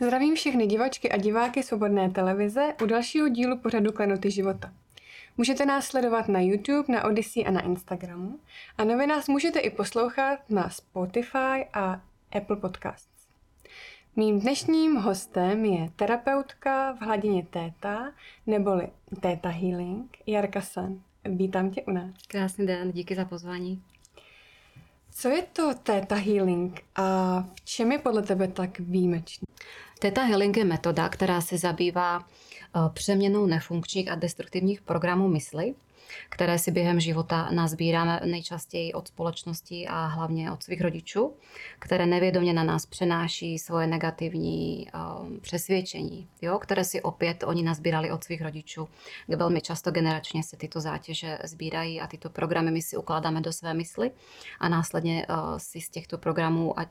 Zdravím všechny divačky a diváky Svobodné televize u dalšího dílu pořadu Klenoty života. Můžete nás sledovat na YouTube, na Odyssey a na Instagramu a nově nás můžete i poslouchat na Spotify a Apple Podcasts. Mým dnešním hostem je terapeutka v hladině Téta, neboli Téta Healing, Jarka San. Vítám tě u nás. Krásný den, díky za pozvání. Co je to Theta Healing a v čem je podle tebe tak výjimečný? Theta Healing je metoda, která se zabývá přeměnou nefunkčních a destruktivních programů mysli, které si během života nazbíráme nejčastěji od společnosti a hlavně od svých rodičů, které nevědomě na nás přenáší svoje negativní um, přesvědčení, jo, které si opět oni nazbírali od svých rodičů. Velmi často generačně se tyto zátěže sbírají a tyto programy my si ukládáme do své mysli a následně uh, si z těchto programů, ať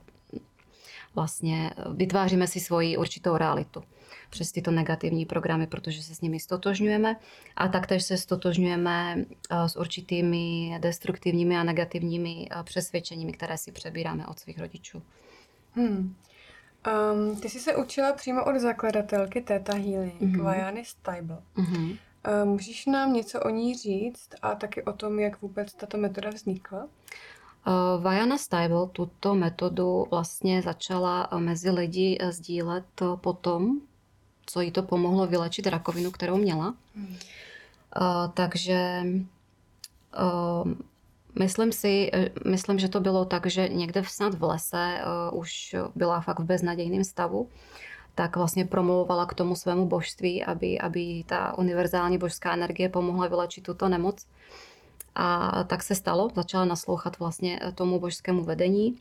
vlastně vytváříme si svoji určitou realitu přes tyto negativní programy, protože se s nimi stotožňujeme a taktéž se stotožňujeme eh, s určitými destruktivními a negativními eh, přesvědčeními, které si přebíráme od svých rodičů. Hmm. Um, ty jsi se učila přímo od zakladatelky Theta Healing, mm-hmm. Vajany Stable. Mm-hmm. Um, můžeš nám něco o ní říct a taky o tom, jak vůbec tato metoda vznikla? Eh, Vajana Stable tuto metodu vlastně začala mezi lidi sdílet potom, co jí to pomohlo vylečit rakovinu, kterou měla. Hmm. Takže myslím si, myslím, že to bylo tak, že někde snad v lese už byla fakt v beznadějném stavu tak vlastně promlouvala k tomu svému božství, aby, aby ta univerzální božská energie pomohla vylečit tuto nemoc. A tak se stalo, začala naslouchat vlastně tomu božskému vedení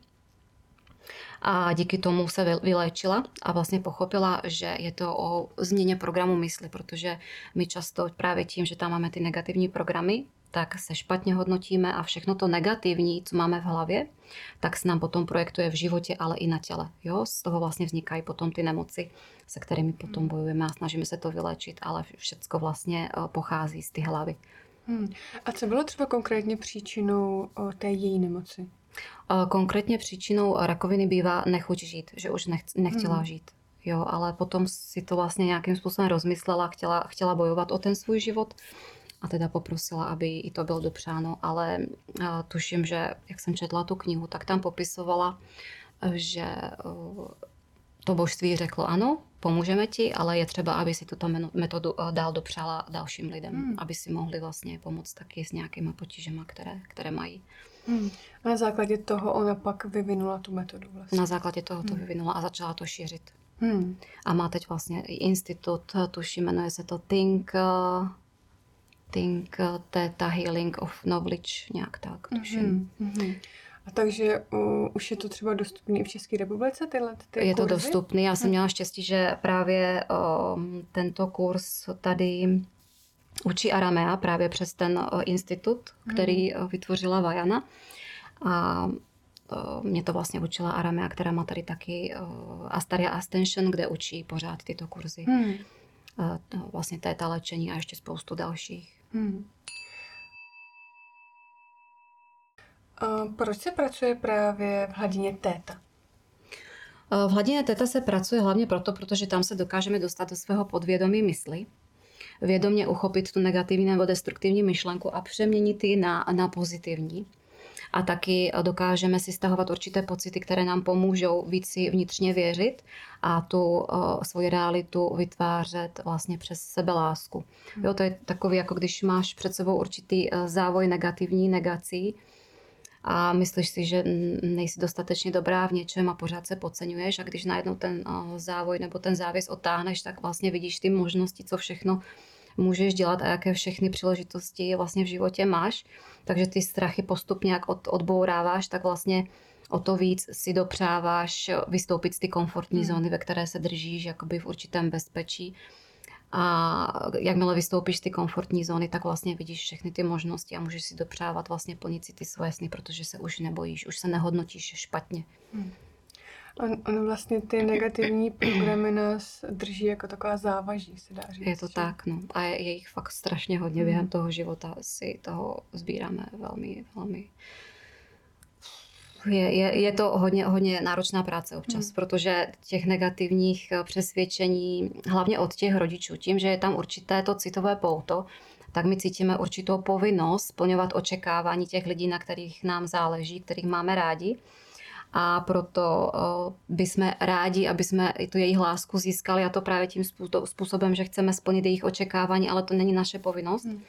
a díky tomu se vyléčila a vlastně pochopila, že je to o změně programu mysli, protože my často právě tím, že tam máme ty negativní programy, tak se špatně hodnotíme a všechno to negativní, co máme v hlavě, tak se nám potom projektuje v životě, ale i na těle. Jo? Z toho vlastně vznikají potom ty nemoci, se kterými potom bojujeme a snažíme se to vyléčit, ale všechno vlastně eh, pochází z ty hlavy. Hmm. A co bylo třeba konkrétně příčinou té její nemoci? Konkrétně příčinou rakoviny bývá nechuť žít, že už nech, nechtěla hmm. žít. Jo, ale potom si to vlastně nějakým způsobem rozmyslela, chtěla, chtěla bojovat o ten svůj život a teda poprosila, aby i to bylo dopřáno, ale tuším, že jak jsem četla tu knihu, tak tam popisovala, že to božství řeklo ano, pomůžeme ti, ale je třeba, aby si tuto metodu dál dopřála dalším lidem, hmm. aby si mohli vlastně pomoct taky s nějakýma potížema, které, které mají. Hmm. Na základě toho ona pak vyvinula tu metodu vlastně. Na základě toho to hmm. vyvinula a začala to šířit. Hmm. A má teď vlastně institut, tuším, jmenuje se to Think, uh, Think uh, Theta Healing of Knowledge, nějak tak, tuším. Hmm. Hmm. A takže uh, už je to třeba dostupné v České republice tyhle ty Je kurzy? to dostupný. Já jsem hm. měla štěstí, že právě uh, tento kurz tady učí Aramea právě přes ten uh, institut, který hmm. vytvořila Vajana. A uh, mě to vlastně učila Aramea, která má tady taky Astaria Ascension, kde učí pořád tyto kurzy. Hmm. Uh, vlastně téta léčení a ještě spoustu dalších. Hmm. Proč se pracuje právě v hladině téta? V hladině téta se pracuje hlavně proto, protože tam se dokážeme dostat do svého podvědomí mysli, vědomě uchopit tu negativní nebo destruktivní myšlenku a přeměnit ji na, na pozitivní. A taky dokážeme si stahovat určité pocity, které nám pomůžou víc si vnitřně věřit a tu uh, svoji realitu vytvářet vlastně přes sebelásku. Jo, to je takový, jako když máš před sebou určitý uh, závoj negativní negací, a myslíš si, že nejsi dostatečně dobrá v něčem a pořád se podceňuješ a když najednou ten závoj nebo ten závěs otáhneš, tak vlastně vidíš ty možnosti, co všechno můžeš dělat a jaké všechny příležitosti vlastně v životě máš. Takže ty strachy postupně jak od, odbouráváš, tak vlastně o to víc si dopřáváš vystoupit z ty komfortní hmm. zóny, ve které se držíš jakoby v určitém bezpečí A jakmile vystoupíš z ty komfortní zóny, tak vlastně vidíš všechny ty možnosti a můžeš si dopřávat vlastně plnit si ty svoje sny, protože se už nebojíš, už se nehodnotíš špatně. Hmm. On, on vlastně ty negativní programy nás drží jako taková závaží, se dá říct. Je to že? tak, no. A je, je jich fakt strašně hodně hmm. během toho života. Si toho sbíráme velmi, velmi je, je, je to hodně, hodně náročná práce občas, hmm. protože těch negativních eh, přesvědčení, hlavně od těch rodičů, tím, že je tam určité to citové pouto, tak my cítíme určitou povinnost splňovat očekávání těch lidí, na kterých nám záleží, kterých máme rádi. A proto uh, bychom rádi, aby jsme tu jejich lásku získali a to právě tím způsobem, že chceme splnit jejich očekávání, ale to není naše povinnost. Hmm.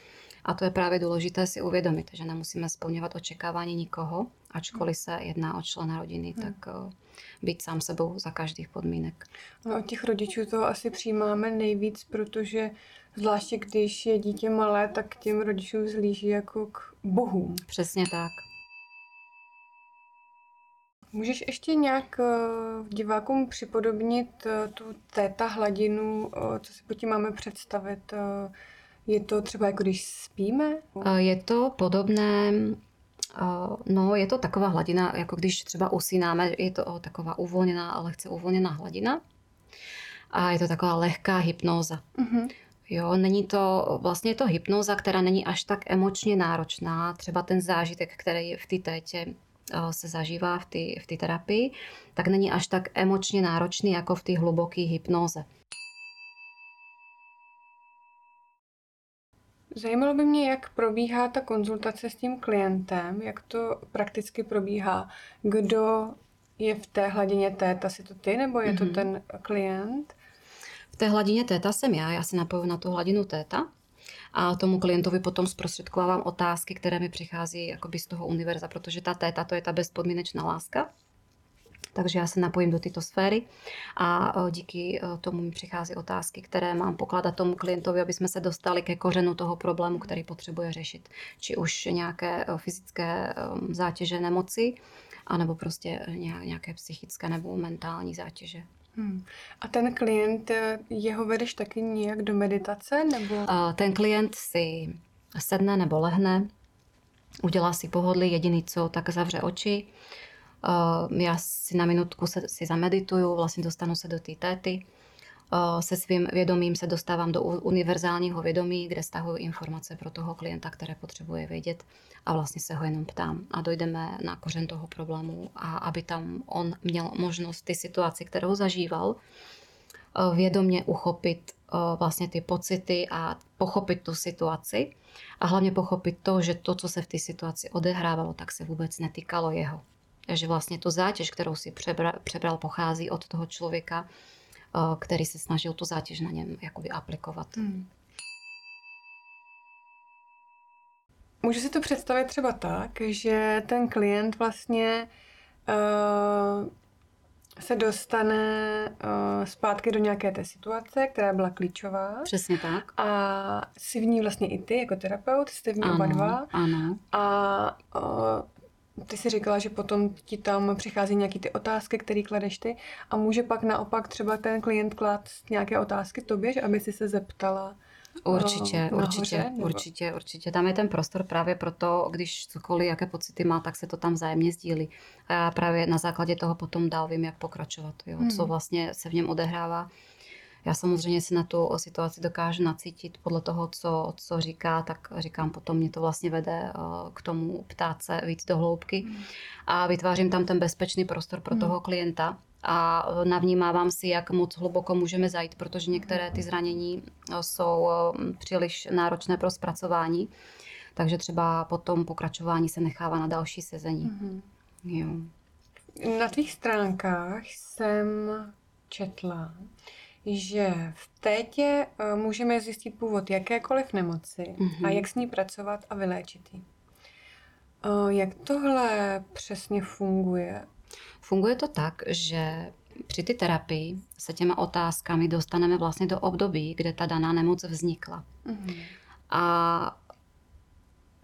A to je právě důležité si uvědomit, že nemusíme splňovat očekávání nikoho, ačkoliv se jedná o člena rodiny, hmm. tak uh, být sám sebou za každých podmínek. No, od těch rodičů to asi přijímáme nejvíc, protože zvláště když je dítě malé, tak těm rodičům zlíží jako k bohům. Přesně tak. Můžeš ještě nějak eh, divákům připodobnit eh, tu téta hladinu, co si po tím máme představit? Je to třeba jako když spíme? Je to podobné, no je to taková hladina, jako když třeba usínáme, je to taková uvolněná, lehce uvolněná hladina. A je to taková lehká hypnóza. Uh-huh. Jo, není to, vlastně je to hypnóza, která není až tak emočně náročná. Třeba ten zážitek, který v té tétě se zažívá v té v terapii, tak není až tak emočně náročný jako v té hluboké hypnoze. Zajímalo by mě, jak probíhá ta konzultace s tím klientem, jak to prakticky probíhá. Kdo je v té hladině téta, si to ty, nebo je to mm-hmm. ten klient? V té hladině téta jsem já, já se napoju na tu hladinu téta a tomu klientovi potom zprostředkovávám otázky, které mi přichází jakoby z toho univerza, protože ta téta to je ta bezpodmínečná láska takže já se napojím do této sféry a e, díky e, tomu mi přichází otázky, které mám pokládat tomu klientovi, aby jsme se dostali ke kořenu toho problému, který potřebuje řešit. Či už nějaké e, fyzické zátěže nemoci, anebo prostě nějaké psychické nebo mentální zátěže. Hmm. A ten klient, jeho vedeš taky nějak do meditace? Nebo? Ten klient si sedne nebo lehne, udělá si pohodlí, jediný co, tak zavře oči, Uh, já si na minutku se, si zamedituju, vlastně dostanu se do té téty. Uh, se svým vědomím se dostávám do univerzálního vědomí, kde stahuju informace pro toho klienta, které potřebuje vědět a vlastně se ho jenom ptám. A dojdeme na kořen toho problému a aby tam on měl možnost ty situaci, kterou zažíval, uh, vědomě uchopit vlastně ty pocity a pochopit tu situaci a hlavně pochopit to, že to, co se v té situaci odehrávalo, tak se vůbec netýkalo jeho že vlastně to zátěž, kterou si přebral, přebral pochází od toho člověka, eh, který se snažil tu zátěž na něm jakoby aplikovat. Hmm. Můžu si to představit třeba tak, že ten klient vlastně uh, se dostane uh, zpátky do nějaké té situace, která byla klíčová. Přesně tak. A si v ní vlastně i ty jako terapeut, jste v ní ano, oba dva. Ano. A uh, ty si říkala, že potom ti tam přichází nějaký ty otázky, které kladeš ty a může pak naopak třeba ten klient klát nějaké otázky tobě, že aby si se zeptala Určitě, uh, určitě, nahoře, určitě, určitě. Tam je ten prostor právě proto, když cokoliv, jaké pocity má, tak se to tam vzájemně sdílí. A já právě na základě toho potom dál vím, jak pokračovat, jo, hmm. co vlastně se v něm odehrává. Já samozřejmě si na tu situaci dokážu nacítit podle toho, co, co říká, tak říkám, potom mě to vlastně vede eh, k tomu ptát se víc do hloubky hmm. a vytvářím tam ten bezpečný prostor pro hmm. toho klienta a navnímávám si, jak moc hluboko můžeme zajít, protože některé ty zranění eh, jsou eh, příliš náročné pro zpracování, takže třeba potom pokračování se nechává na další sezení. Mm-hmm. Jo. Na tvých stránkách jsem četla, že v tétě eh, můžeme zjistit původ jakékoliv nemoci mm-hmm. a jak s ní pracovat a vyléčit ji. Eh, jak tohle přesně funguje? Funguje to tak, že při ty terapii se těma otázkami dostaneme vlastně do období, kde ta daná nemoc vznikla. Mm-hmm. A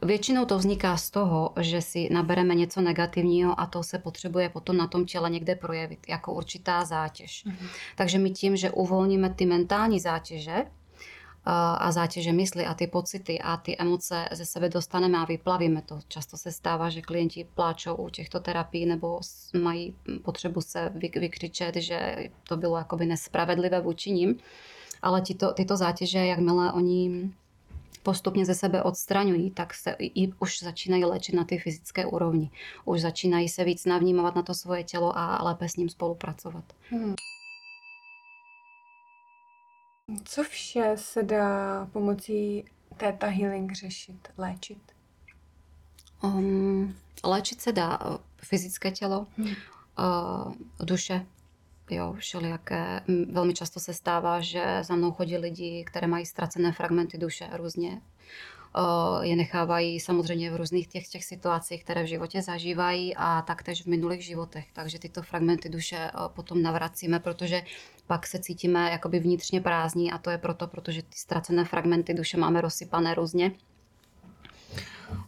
Většinou to vzniká z toho, že si nabereme něco negativního a to se potřebuje potom na tom těle někde projevit, jako určitá zátěž. Mm-hmm. Takže my tím, že uvolníme ty mentální zátěže, a zátěže mysli a ty pocity a ty emoce ze sebe dostaneme a vyplavíme to. Často se stává, že klienti pláčou u těchto terapií nebo mají potřebu se vykřičet, že to bylo jakoby nespravedlivé vůči ním. Ale tyto, tyto zátěže, jakmile oni postupně ze sebe odstraňují, tak se i už začínají léčit na ty fyzické úrovni. Už začínají se víc navnímat na to svoje tělo a lépe s ním spolupracovat. Hmm. Co vše se dá pomocí Theta Healing řešit, léčit? Um, léčit se dá uh, fyzické tělo, hmm. uh, duše, jo, všelijaké. Velmi často se stává, že za mnou chodí lidi, které mají ztracené fragmenty duše různě. Je nechávají samozřejmě v různých těch, těch situacích, které v životě zažívají a taktéž v minulých životech. Takže tyto fragmenty duše potom navracíme, protože pak se cítíme jakoby vnitřně prázdní a to je proto, protože ty ztracené fragmenty duše máme rozsypané různě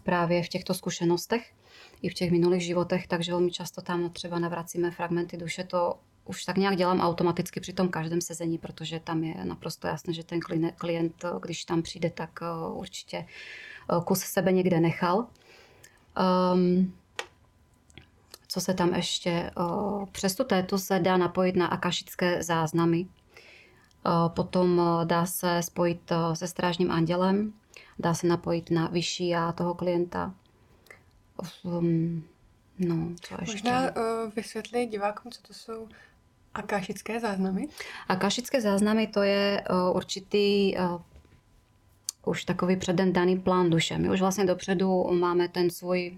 právě v těchto zkušenostech i v těch minulých životech, takže velmi často tam třeba navracíme fragmenty duše. To už tak nějak dělám automaticky při tom každém sezení, protože tam je naprosto jasné, že ten klient, když tam přijde, tak eh, určitě eh, kus sebe někde nechal. Um, co se tam ještě? Uh, přes tu tétu se dá napojit na akašické záznamy. Potom dá se spojit se strážním andělem, dá se napojit na vyšší já toho klienta. Um, no, co ještě? Možná uh, vysvětlit divákům, co to jsou Akášické záznamy? Akášické záznamy to je uh, určitý uh, už takový předem daný plán duše. My už vlastně dopředu máme ten svůj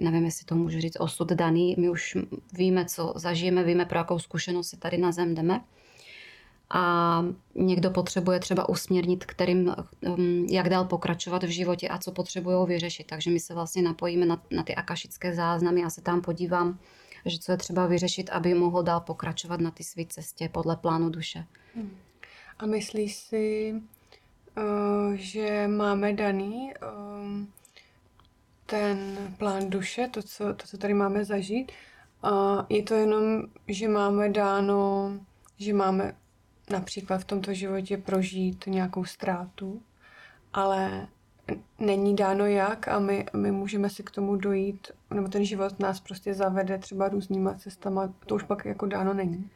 nevím, jestli to můžu říct, osud daný. My už víme, co zažijeme, víme, pro jakou zkušenost si tady na zem jdeme. A někdo potřebuje třeba usměrnit, kterým, um, jak dál pokračovat v životě a co potřebují vyřešit. Takže my se vlastně napojíme na, na ty akašické záznamy. Já se tam podívám, že co je třeba vyřešit, aby mohl dál pokračovat na ty své cestě podle plánu duše. Hmm. A myslíš si, uh, že máme daný uh, ten plán duše, to co, to, co tady máme zažít, a je to jenom, že máme dáno, že máme například v tomto životě prožít nějakou ztrátu, ale není dáno jak a my, my můžeme si k tomu dojít, nebo ten život nás prostě zavede třeba různýma cestama, to už pak jako dáno není.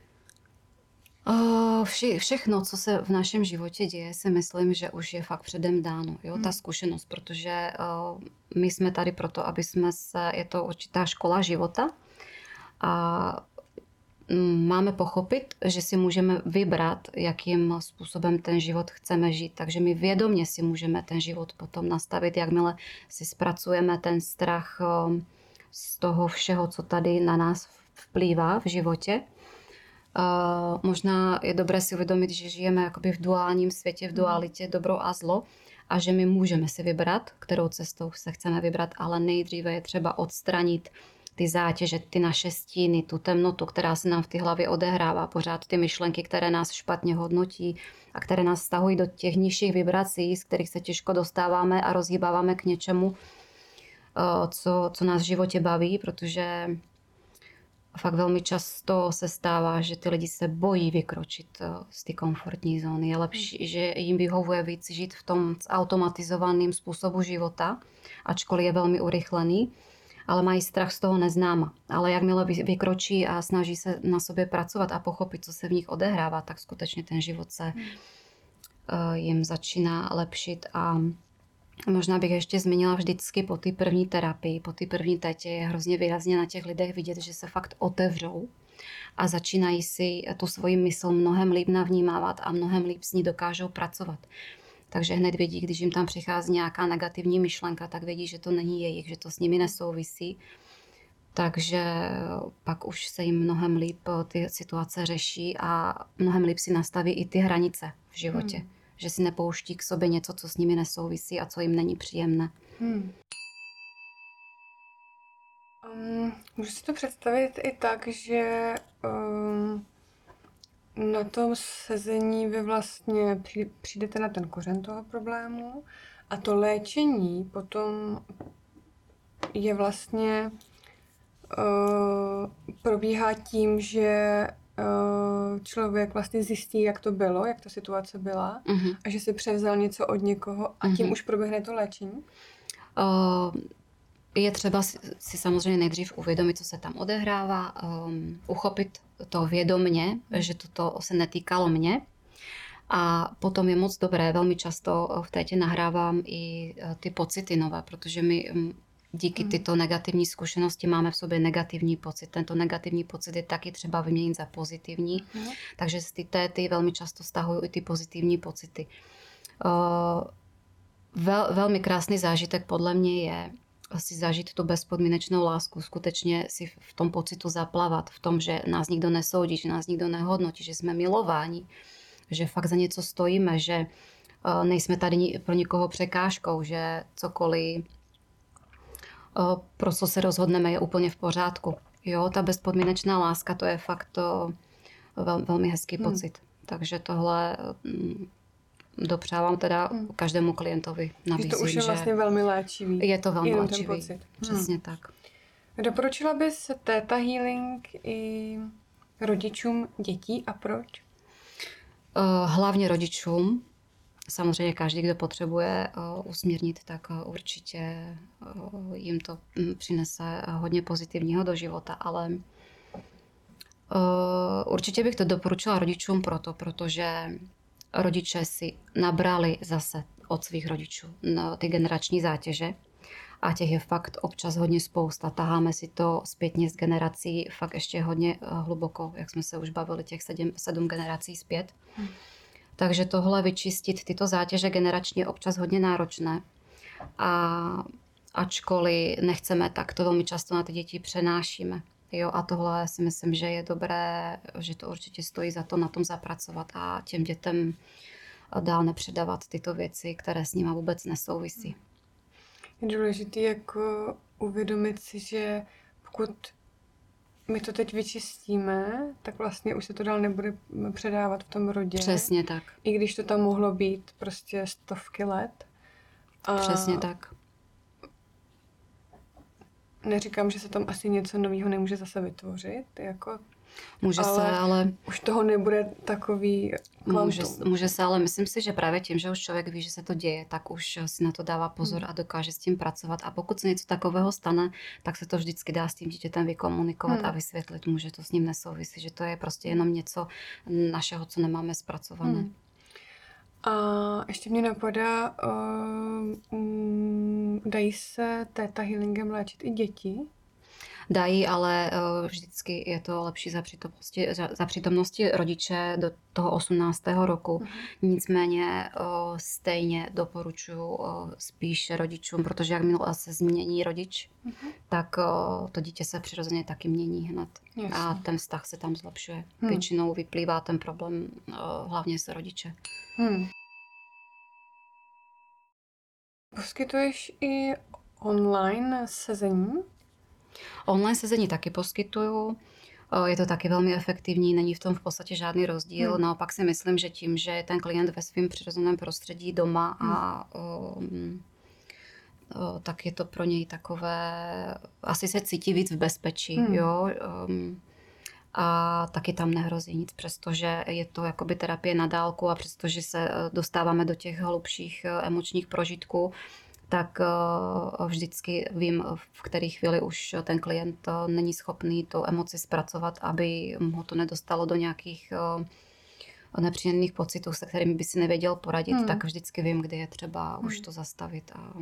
Vše, všechno, co se v našem životě děje, si myslím, že už je fakt předem dáno, jo, ta hmm. zkušenost, protože my jsme tady proto, aby jsme se, je to určitá škola života a máme pochopit, že si můžeme vybrat, jakým způsobem ten život chceme žít. Takže my vědomě si můžeme ten život potom nastavit, jakmile si zpracujeme ten strach um, z toho všeho, co tady na nás vplývá v životě. možná je dobré si uvědomit, že žijeme jakoby v duálním světě, v dualitě dobro a zlo a že my můžeme si vybrat, kterou cestou se chceme vybrat, ale nejdříve je třeba odstranit ty zátěže, ty naše stíny, tu temnotu, která se nám v té hlavě odehrává, pořád ty myšlenky, které nás špatně hodnotí a které nás stahují do těch nižších vibrací, z kterých se těžko dostáváme a rozhýbáváme k něčemu, eh, co, co nás v životě baví, protože fakt velmi často se stává, že ty lidi se bojí vykročit eh, z té komfortní zóny. Je lepší, že jim vyhovuje víc žít v tom automatizovaném způsobu života, ačkoliv je velmi urychlený ale mají strach z toho neznáma. Ale jakmile vykročí a snaží se na sobě pracovat a pochopit, co se v nich odehrává, tak skutečně ten život se hmm. eh, jim začíná lepšit a Možná bych ještě zmínila vždycky po té první terapii, po té první tetě je hrozně výrazně na těch lidech vidět, že se fakt otevřou a začínají si tu svoji mysl mnohem líp navnímávat a mnohem líp s ní dokážou pracovat takže hned vědí, když jim tam přichází nějaká negativní myšlenka, tak vědí, že to není jejich, že to s nimi nesouvisí. Takže pak už se jim mnohem líp ty situace řeší a mnohem líp si nastaví i ty hranice v životě. Hmm. Že si nepouští k sobě něco, co s nimi nesouvisí a co jim není příjemné. Hmm. Um, můžu si to představit i tak, že um, na tom sezení vy vlastně přijdete na ten kořen toho problému a to léčení potom je vlastně uh, probíhá tím, že uh, člověk vlastně zjistí, jak to bylo, jak ta situace byla Mhm. a že si převzal něco od někoho a tím Mhm. už proběhne to léčení? Uh, je třeba si, samozřejmě nejdřív uvědomit, co se tam odehrává, um, uchopit to vědomně, že toto se netýkalo mě. A potom je moc dobré, velmi často v tétě nahrávám i eh, ty pocity nové, protože my mm, díky Mm. tyto negativní zkušenosti máme v sobě negativní pocit. Tento negativní pocit je taky třeba vyměnit za pozitivní. Mhm. Takže z ty téty velmi často stahují i ty pozitivní pocity. Uh, vel, velmi krásný zážitek podle mě je si zažít tu bezpodmínečnou lásku, skutečně si v tom pocitu zaplavat, v tom, že nás nikdo nesoudí, že nás nikdo nehodnotí, že jsme milováni, že fakt za něco stojíme, že uh, nejsme tady pro nikoho překážkou, že cokoliv, uh, pro co se rozhodneme, je úplně v pořádku. Jo, ta bezpodmínečná láska, to je fakt to vel, velmi hezký Hmm. pocit. Takže tohle mm, dopřávám teda Hmm. každému klientovi. Že Nabízím, to už je vlastně velmi léčivý. je to velmi léčivý. pocit. Přesně tak. Doporučila bys Theta Healing i rodičům dětí a proč? Eh, Hlavně rodičům. Samozřejmě každý, kdo potřebuje eh, usmírnit, tak eh, určitě jim to mm, přinese hodně pozitivního do života, ale určitě bych to doporučila rodičům proto, protože rodiče si nabrali zase od svých rodičů no, ty generační zátěže a těch je fakt občas hodně spousta. Taháme si to zpětně z generací fakt ještě hodně eh, hluboko, jak jsme se už bavili, těch sedm, sedm generací zpět. Hmm. Takže tohle vyčistit tyto zátěže generační je občas hodně náročné. A ačkoliv nechceme, tak to velmi často na ty děti přenášíme. Jo, a tohle si myslím, že je dobré, že to určitě stojí za to na tom zapracovat a těm dětem dál nepředávat tyto věci, které s nimi vůbec nesouvisí. Je důležité jako uvědomit si, že pokud my to teď vyčistíme, tak vlastně už se to dál nebude předávat v tom rodě. Přesně tak. I když to tam mohlo být prostě stovky let. A Přesně tak. Neříkám, že se tam asi něco nového nemůže zase vytvořit, jako Může Ale- se, ale už toho nebude takový může, kvantum. může se, ale myslím si, že právě tím, že už člověk ví, že se to děje, tak už si na to dává pozor Hmm. a dokáže s tím pracovat. A pokud se něco takového stane, tak se to vždycky dá s tím dítětem vykomunikovat Hmm. a vysvětlit mu, že to s ním nesouvisí, že to je prostě jenom něco našeho, co nemáme zpracované. Hmm. A ještě mě napadá, uh, mm, dají se téta healingem léčit i děti? Dají, ale eh, vždycky je to lepší za přítomnosti, za, přítomnosti rodiče do toho 18. roku. Mhm. Nicméně eh, stejně doporučuji eh, spíš rodičům, protože jakmile se změní rodič, Mhm. tak to dítě se přirozeně taky mění hned. Jasně. A ten vztah se tam zlepšuje. Hmm. Většinou vyplývá ten problém hlavně z rodiče. Hmm. Poskytuješ i online sezení? Online sezení taky poskytuju. Eh, Je to taky velmi efektivní, není v tom v podstatě žádný rozdíl. Hmm. Naopak si myslím, že tím, že je ten klient ve svém přirozeném prostředí doma a Hmm. um, o, tak je to pro něj takové, asi se cítí víc v bezpečí, Hmm. jo. Um, a taky tam nehrozí nic, přestože je to jakoby terapie na dálku a přestože se eh, dostáváme do těch hlubších eh, emočních prožitků, tak eh, vždycky vím, v které chvíli už ten klient eh, není schopný tu emoci zpracovat, aby ho to nedostalo do nějakých eh, nepříjemných pocitů, se kterými by si nevěděl poradit, Hmm. tak vždycky vím, kdy je třeba už Hmm. to zastavit a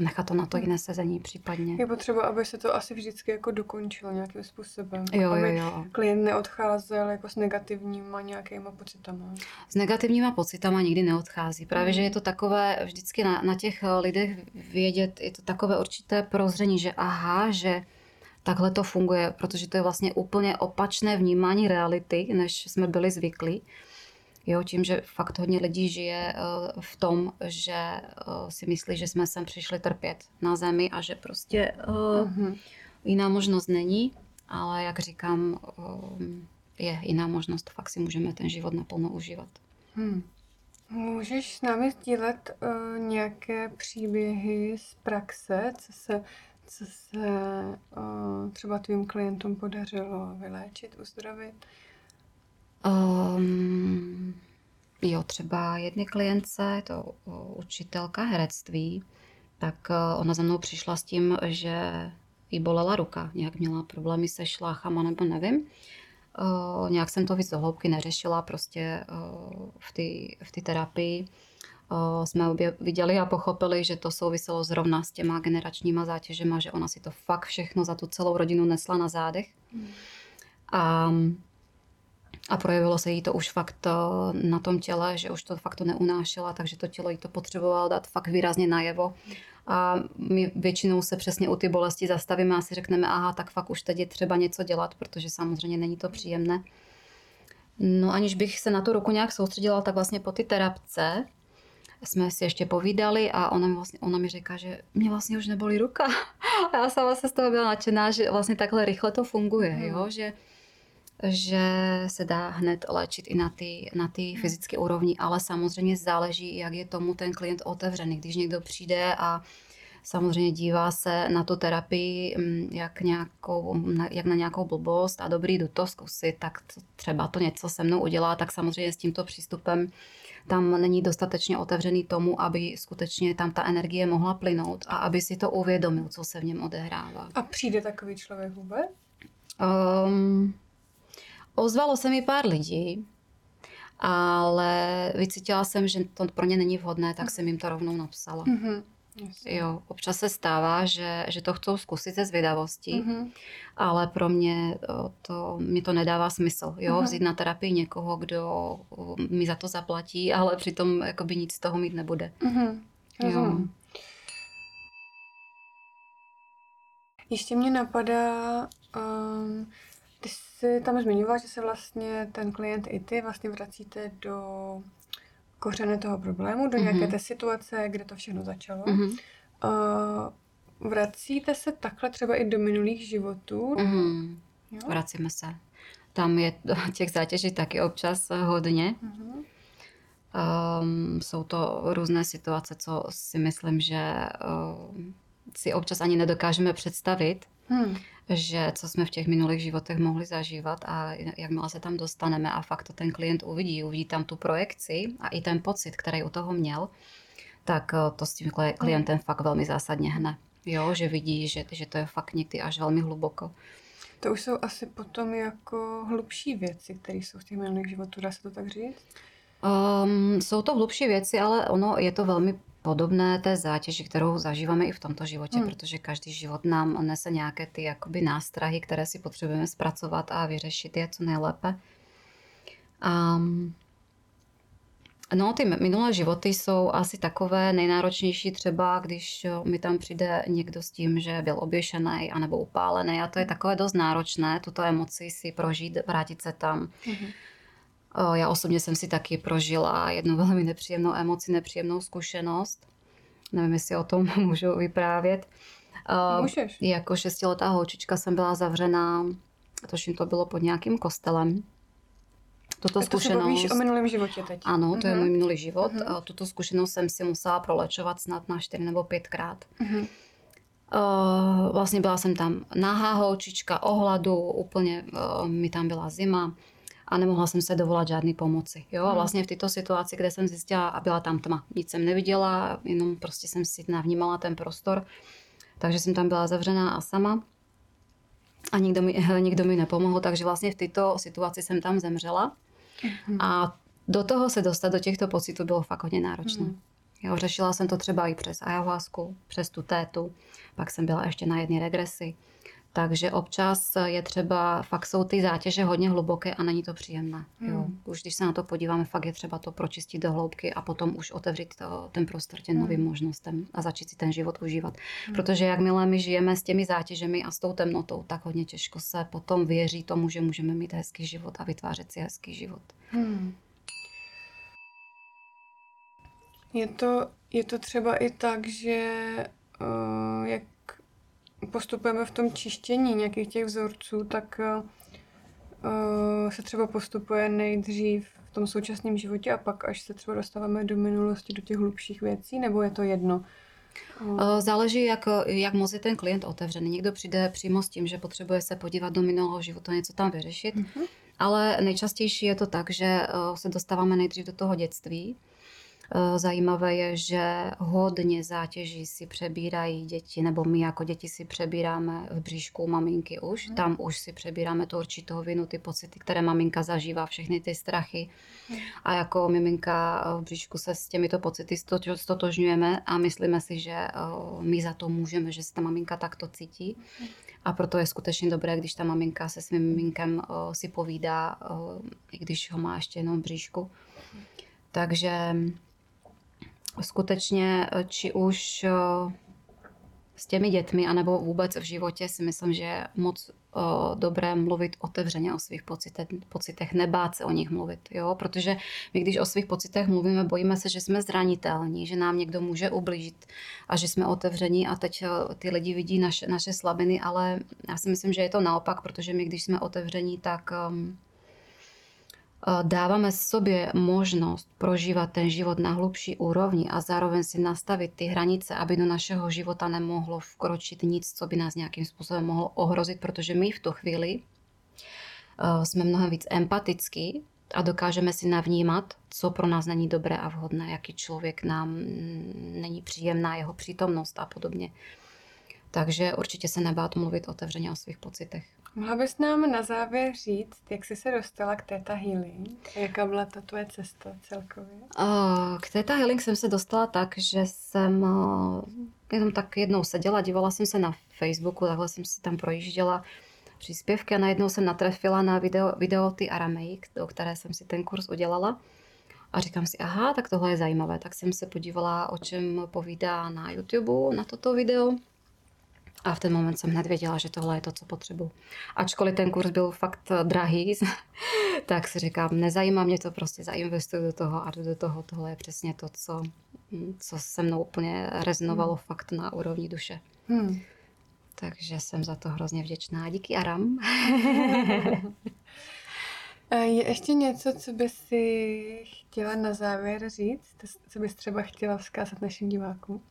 nechat to na to jiné sezení případně. Je potřeba, aby se to asi vždycky jako dokončilo nějakým způsobem. Jo, aby jo, jo. klient neodcházel jako s negativníma nějakýma pocitama. S negativníma pocitama nikdy neodchází. Právě, Mhm. že je to takové vždycky na, na těch lidech vědět, je to takové určité prozření, že aha, že takhle to funguje, protože to je vlastně úplně opačné vnímání reality, než jsme byli zvyklí. Jo, tím, že fakt hodně lidí žije eh, v tom, že eh, si myslí, že jsme sem přišli trpět na zemi a že prostě Mhm. jiná možnost není, ale jak říkám, je jiná možnost, fakt si můžeme ten život naplno užívat. Hmm. Můžeš s námi sdílet uh, nějaké příběhy z praxe, co se co se o, třeba tvým klientům podařilo vyléčit, uzdravit? Um, jo, třeba jedné klientce, to učitelka herectví, tak ona za mnou přišla s tím, že jí bolela ruka, nějak měla problémy se šláchama nebo nevím. Uh, nějak jsem to víc hloubky neřešila, prostě uh, v té terapii uh, jsme obě viděli a pochopili, že to souviselo zrovna s těma generačníma zátěžema, že ona si to fakt všechno za tu celou rodinu nesla na zádech. Hmm. A a projevilo se jí to už fakt na tom těle, že už to fakt to neunášela, takže to tělo jí to potřebovalo dát fakt výrazně najevo. A my většinou se přesně u ty bolesti zastavíme a si řekneme, aha, tak fakt už teď je třeba něco dělat, protože samozřejmě není to příjemné. No aniž bych se na tu ruku nějak soustředila, tak vlastně po ty terapce jsme si ještě povídali a ona mi, vlastně, ona mi říká, že mě vlastně už nebolí ruka. A já sama se z toho byla nadšená, že vlastně takhle rychle to funguje, hmm. jo? že že se dá hned léčit i na ty, na ty fyzické úrovni, ale samozřejmě záleží, jak je tomu ten klient otevřený. Když někdo přijde a samozřejmě dívá se na tu terapii mm, jak, nějakou, jak na nějakou blbost a dobrý, jdu to zkusit, tak třeba to něco se mnou udělá, tak samozřejmě s tímto přístupem tam není dostatečně otevřený tomu, aby skutečně tam ta energie mohla plynout a aby si to uvědomil, co se v něm odehrává. A přijde takový člověk vůbec? Um, Ozvalo se mi pár lidí, ale vycítila jsem, že to pro ně není vhodné, tak jsem jim to rovnou napsala. Mm-hmm. Jo, občas se stává, že, že to chcou zkusit ze zvědavosti, mm-hmm. ale pro mě to, mě to nedává smysl. Jo, mm-hmm. vzít na terapii někoho, kdo mi za to zaplatí, ale přitom jakoby nic z toho mít nebude. Mm-hmm. Jo. Ještě mě napadá, um, ty jsi tam zmiňovala, že se vlastně ten klient i ty vlastně vracíte do kořene toho problému, do nějaké mm-hmm. té situace, kde to všechno začalo. Mm-hmm. Uh, vracíte se takhle třeba i do minulých životů? Mm-hmm. Jo? Vracíme se. Tam je těch zátěží taky občas hodně. Mm-hmm. Um, jsou to různé situace, co si myslím, že uh, si občas ani nedokážeme představit. Hmm že co jsme v těch minulých životech mohli zažívat a jakmile se tam dostaneme a fakt to ten klient uvidí, uvidí tam tu projekci a i ten pocit, který u toho měl, tak eh, to s tím klientem fakt velmi zásadně hne. Jo, že vidí, že, že to je fakt někdy až velmi hluboko. To už jsou asi potom jako hlubší věci, které jsou v těch minulých životů, dá se to tak říct? Um, jsou to hlubší věci, ale ono je to velmi podobné té zátěži, kterou zažíváme i v tomto životě, hmm. protože každý život nám nese nějaké ty jakoby nástrahy, které si potřebujeme zpracovat a vyřešit je co nejlépe. Um, No, ty minulé životy jsou asi takové nejnáročnější třeba, když mi tam přijde někdo s tím, že byl oběšený anebo upálený a to je takové dost náročné, tuto emoci si prožít, vrátit se tam. Mm-hmm já osobně jsem si taky prožila jednu velmi nepříjemnou emoci, nepříjemnou zkušenost. Nevím, jestli o tom můžu vyprávět. Můžeš. Jako šestiletá holčička jsem byla zavřená, toším to bylo pod nějakým kostelem. Tuto A to zkušenost... se o minulém životě teď. Ano, to uh-huh. je můj minulý život. Uh-huh. Tuto zkušenost jsem si musela prolečovat snad na čtyři nebo pětkrát. Uh-huh. Uh, vlastně byla jsem tam nahá holčička, ohladu, úplně uh, mi tam byla zima a nemohla jsem se dovolat žádný pomoci. Jo? A hmm. vlastně v této situaci, kde jsem zjistila, a byla tam tma, nic jsem neviděla, jenom prostě jsem si navnímala ten prostor, takže jsem tam byla zavřená a sama a nikdo mi, nikdo mi nepomohl, takže vlastně v této situaci jsem tam zemřela hmm. a do toho se dostat, do těchto pocitů bylo fakt hodně náročné. Hmm. Jo, řešila jsem to třeba i přes ayahuasku, přes tu tétu, pak jsem byla ještě na jedné regresi. Takže občas je třeba, fakt jsou ty zátěže hodně hluboké a není to příjemné. Hmm. Jo. Už když se na to podíváme, fakt je třeba to pročistit do hloubky a potom už otevřít to, ten prostor těm hmm. novým možnostem a začít si ten život užívat. Hmm. Protože jakmile my žijeme s těmi zátěžemi a s tou temnotou, tak hodně těžko se potom věří tomu, že můžeme mít hezký život a vytvářet si hezký život. Hmm. Je to, je to třeba i tak, že uh, jak postupujeme v tom čištění nějakých těch vzorců, tak uh, se třeba postupuje nejdřív v tom současném životě a pak až se třeba dostáváme do minulosti, do těch hlubších věcí, nebo je to jedno? Eh, záleží, jak, jak moc je ten klient otevřený. Někdo přijde přímo s tím, že potřebuje se podívat do minulého života, něco tam vyřešit, mm-hmm. ale nejčastější je to tak, že se dostáváme nejdřív do toho dětství, zajímavé je, že hodně zátěží si přebírají děti, nebo my jako děti si přebíráme v bříšku maminky už. Hmm. Tam už si přebíráme tu určitou vinu, ty pocity, které maminka zažívá, všechny ty strachy. Hmm. A jako miminka v bříšku se s těmito pocity stotožňujeme a myslíme si, že eh, my za to můžeme, že se ta maminka takto cítí. Hmm. A proto je skutečně dobré, když ta maminka se svým miminkem eh, si povídá, i když ho má ještě jenom v bříšku. Takže skutečně, eh, či už eh, s těmi dětmi, anebo vůbec v životě si myslím, že je moc eh, dobré mluvit otevřeně o svých pocitech, pocitech, nebát se o nich mluvit, jo? protože my když o svých pocitech mluvíme, bojíme se, že jsme zranitelní, že nám někdo může ublížit a že jsme otevření a teď ty lidi vidí naše, naše slabiny, ale já si myslím, že je to naopak, protože my když jsme otevření, tak um, dáváme sobě možnost prožívat ten život na hlubší úrovni a zároveň si nastavit ty hranice, aby do našeho života nemohlo vkročit nic, co by nás nějakým způsobem mohlo ohrozit, protože my v tu chvíli jsme mnohem víc empatický a dokážeme si navnímat, co pro nás není dobré a vhodné, jaký člověk nám není příjemná, jeho přítomnost a podobně. Takže určitě se nebát mluvit otevřeně o svých pocitech. Mohla bys nám na závěr říct, jak jsi se dostala k Theta Healing? Jaká byla ta tvoje cesta celkově? K Theta Healing jsem se dostala tak, že jsem jenom tak jednou seděla, dívala jsem se na Facebooku, takhle jsem si tam projížděla příspěvky a najednou jsem natrefila na video, video ty Aramejk, do které jsem si ten kurz udělala. A říkám si, aha, tak tohle je zajímavé. Tak jsem se podívala, o čem povídá na YouTube, na toto video. A v ten moment jsem hned věděla, že tohle je to, co potřebuji. Ačkoliv ten kurz byl fakt eh, drahý, tak si říkám, nezajímá mě to, prostě zainvestuju do toho a jdu do toho. Tohle je přesně to, co, hm, co se mnou úplně rezonovalo hmm. fakt na úrovni duše. Hmm. Takže jsem za to hrozně vděčná. Díky Aram. je ještě něco, co bys si chtěla na závěr říct? Co bys třeba chtěla vzkázat našim divákům?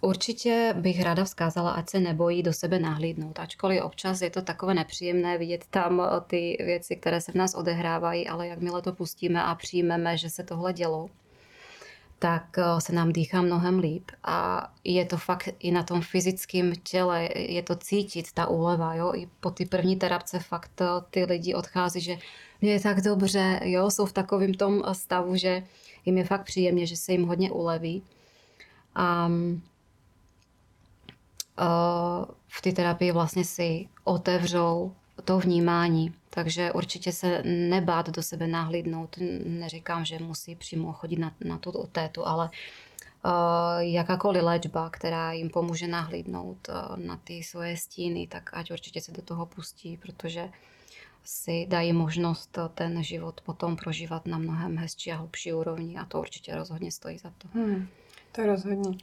Určitě bych ráda vzkázala, ať se nebojí do sebe nahlídnout, ačkoliv občas je to takové nepříjemné vidět tam eh, ty věci, které se v nás odehrávají, ale jakmile to pustíme a přijmeme, že se tohle dělo, tak eh, se nám dýchá mnohem líp a je to fakt i na tom fyzickém těle, je to cítit, ta úleva, jo, i po ty první terapce fakt eh, ty lidi odchází, že mě je tak dobře, jo, jsou v takovém tom stavu, že jim je fakt příjemně, že se jim hodně uleví. A v té terapii vlastně si otevřou to vnímání. Takže určitě se nebát do sebe nahlídnout. Neříkám, že musí přímo chodit na, na tu tétu, ale uh, jakákoliv léčba, která jim pomůže nahlídnout uh, na ty svoje stíny, tak ať určitě se do toho pustí, protože si dají možnost ten život potom prožívat na mnohem hezčí a hlubší úrovni a to určitě rozhodně stojí za to. Hmm. To rozhodně.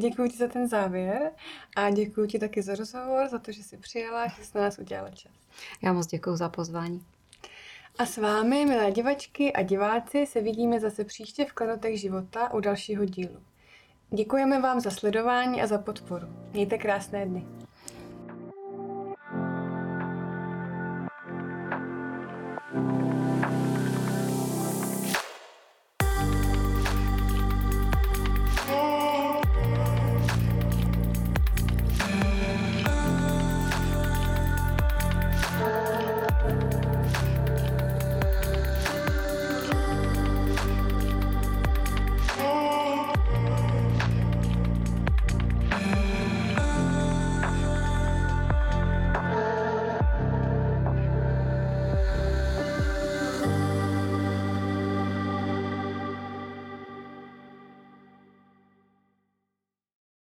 Děkuji ti za ten závěr a děkuji ti taky za rozhovor, za to, že jsi přijela, že jsi na nás udělala čas. Já moc děkuji za pozvání. A s vámi, milé divačky a diváci, se vidíme zase příště v Klenotech života u dalšího dílu. Děkujeme vám za sledování a za podporu. Mějte krásné dny.